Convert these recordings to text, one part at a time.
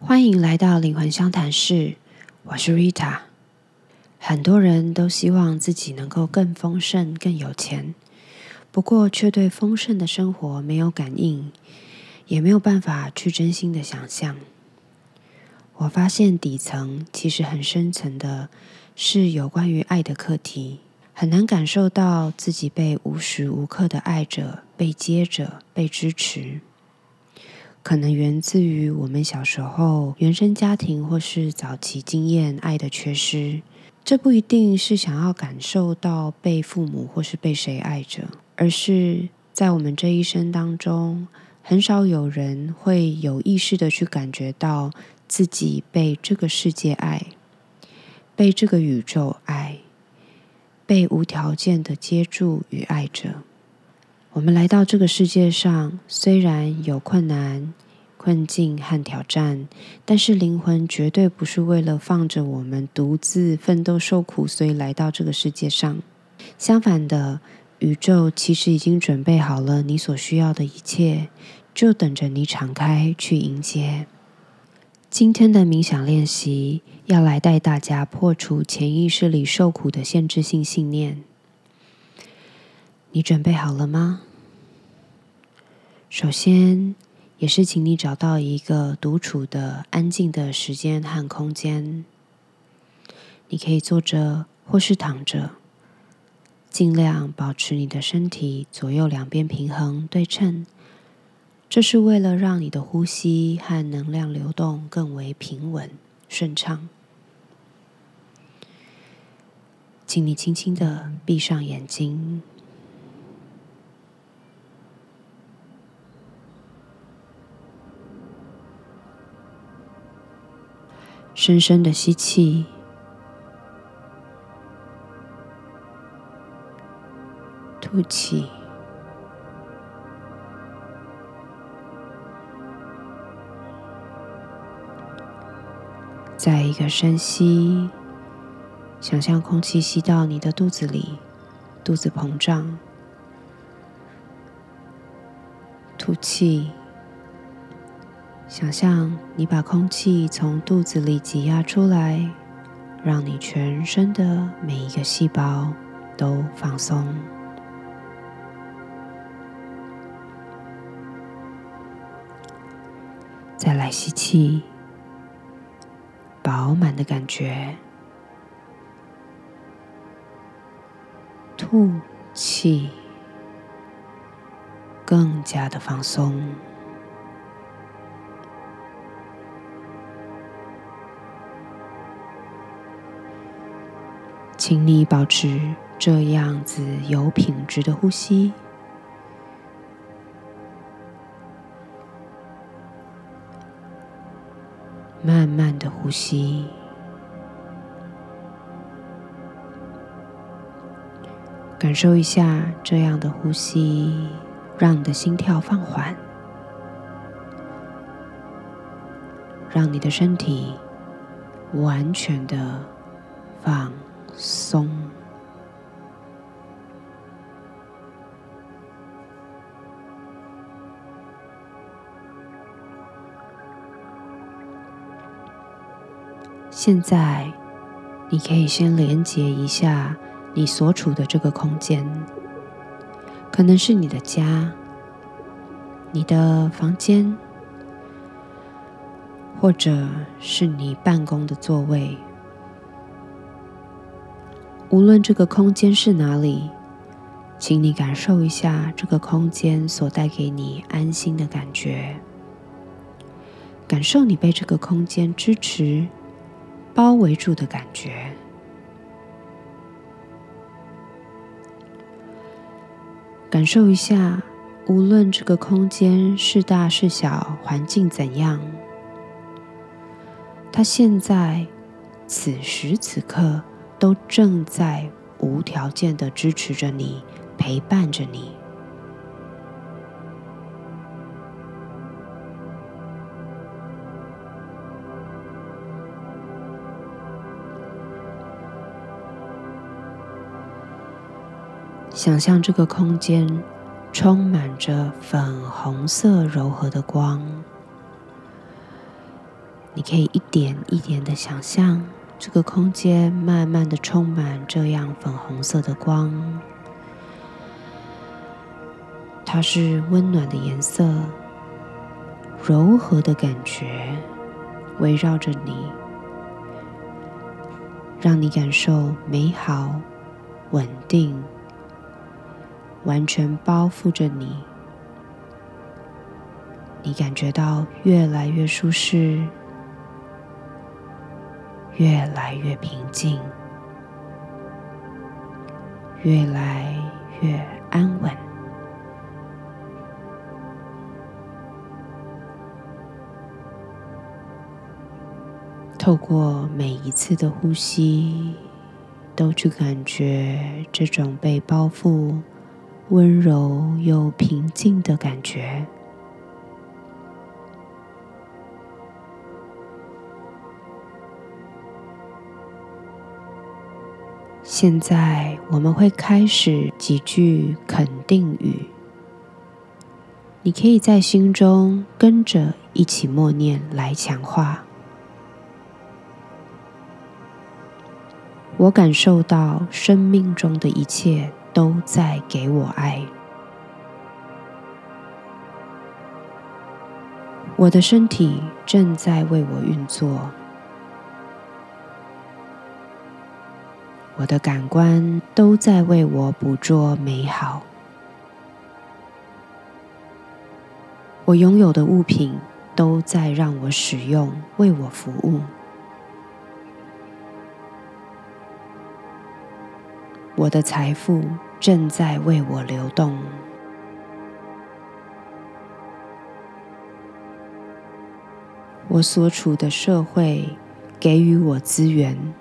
欢迎来到灵魂相谈室，我是 Rita。很多人都希望自己能够更丰盛、更有钱，不过却对丰盛的生活没有感应，也没有办法去真心的想象。我发现底层其实很深层的，是有关于爱的课题，很难感受到自己被无时无刻的爱着、被接着、被支持。可能源自于我们小时候原生家庭或是早期经验爱的缺失，这不一定是想要感受到被父母或是被谁爱着，而是在我们这一生当中，很少有人会有意识的去感觉到自己被这个世界爱，被这个宇宙爱，被无条件的接住与爱着。我们来到这个世界上，虽然有困难、困境和挑战，但是灵魂绝对不是为了放着我们独自奋斗受苦，所以来到这个世界上。相反的，宇宙其实已经准备好了你所需要的一切，就等着你敞开去迎接。今天的冥想练习要来带大家破除潜意识里受苦的限制性信念。你准备好了吗？首先，也是请你找到一个独处的、安静的时间和空间。你可以坐着或是躺着，尽量保持你的身体左右两边平衡对称。这是为了让你的呼吸和能量流动更为平稳顺畅。请你轻轻的闭上眼睛。深深的吸气，吐气。再一个深吸，想象空气吸到你的肚子里，肚子膨胀。吐气。想象你把空气从肚子里挤压出来，让你全身的每一个细胞都放松。再来吸气，饱满的感觉；吐气，更加的放松。请你保持这样子有品质的呼吸，慢慢的呼吸，感受一下这样的呼吸，让你的心跳放缓，让你的身体完全的放。松。现在，你可以先连接一下你所处的这个空间，可能是你的家、你的房间，或者是你办公的座位。无论这个空间是哪里，请你感受一下这个空间所带给你安心的感觉，感受你被这个空间支持、包围住的感觉，感受一下，无论这个空间是大是小，环境怎样，它现在此时此刻。都正在无条件的支持着你，陪伴着你。想象这个空间充满着粉红色柔和的光，你可以一点一点的想象，这个空间慢慢的充满这样粉红色的光，它是温暖的颜色，柔和的感觉围绕着你，让你感受美好、稳定，完全包覆着你。你感觉到越来越舒适。越来越平静，越来越安稳。透过每一次的呼吸，都去感觉这种被包覆、温柔又平静的感觉。现在我们会开始几句肯定语，你可以在心中跟着一起默念来强化。我感受到生命中的一切都在给我爱，我的身体正在为我运作。我的感官都在为我捕捉美好，我拥有的物品都在让我使用，为我服务。我的财富正在为我流动，我所处的社会给予我资源。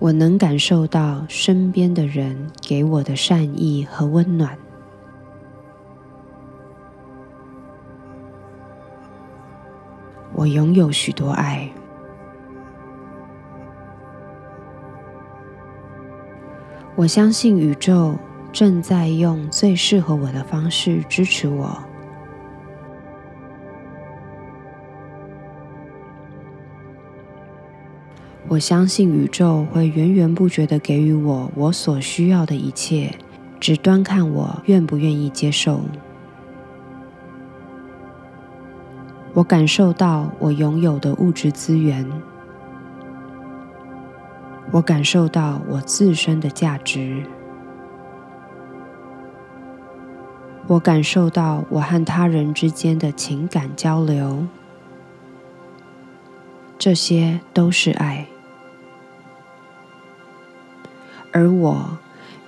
我能感受到身边的人给我的善意和温暖。我拥有许多爱。我相信宇宙正在用最适合我的方式支持我。我相信宇宙会源源不绝的给予我我所需要的一切，只端看我愿不愿意接受。我感受到我拥有的物质资源，我感受到我自身的价值，我感受到我和他人之间的情感交流，这些都是爱。而我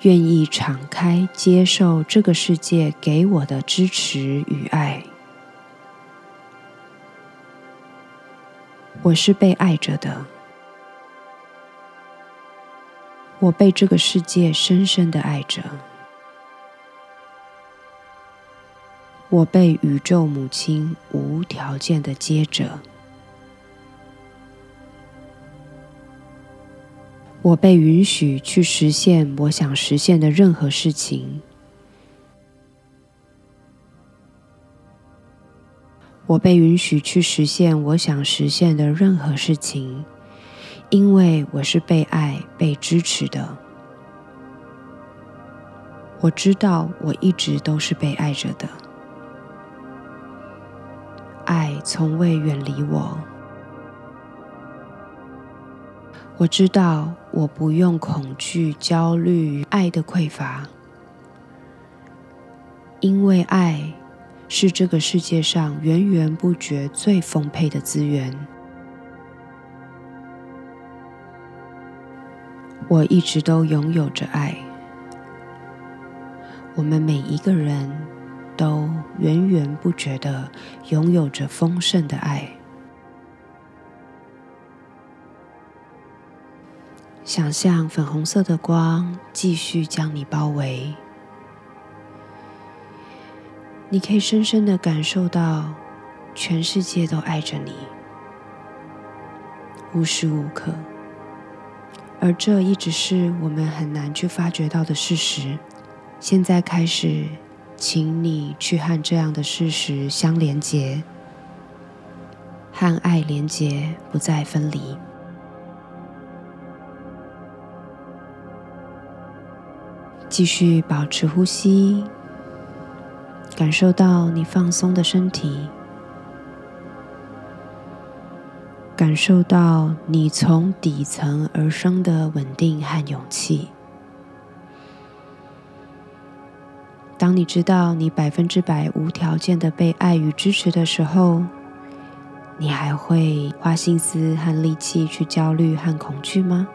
愿意敞开接受这个世界给我的支持与爱。我是被爱着的，我被这个世界深深的爱着，我被宇宙母亲无条件的接着。我被允许去实现我想实现的任何事情。我被允许去实现我想实现的任何事情，因为我是被爱、被支持的。我知道我一直都是被爱着的，爱从未远离我。我知道我不用恐惧、焦虑爱的匮乏，因为爱是这个世界上源源不绝、最丰沛的资源。我一直都拥有着爱，我们每一个人都源源不绝的拥有着丰盛的爱。想象粉红色的光继续将你包围，你可以深深的感受到全世界都爱着你，无时无刻。而这一直是我们很难去发觉到的事实。现在开始请你去和这样的事实相连结，和爱连接，不再分离。继续保持呼吸，感受到你放松的身体，感受到你从底层而生的稳定和勇气。当你知道你百分之百无条件的被爱与支持的时候，你还会花心思和力气去焦虑和恐惧吗？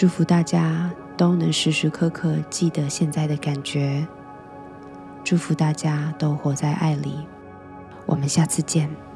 祝福大家都能时时刻刻记得现在的感觉。祝福大家都活在爱里。我们下次见。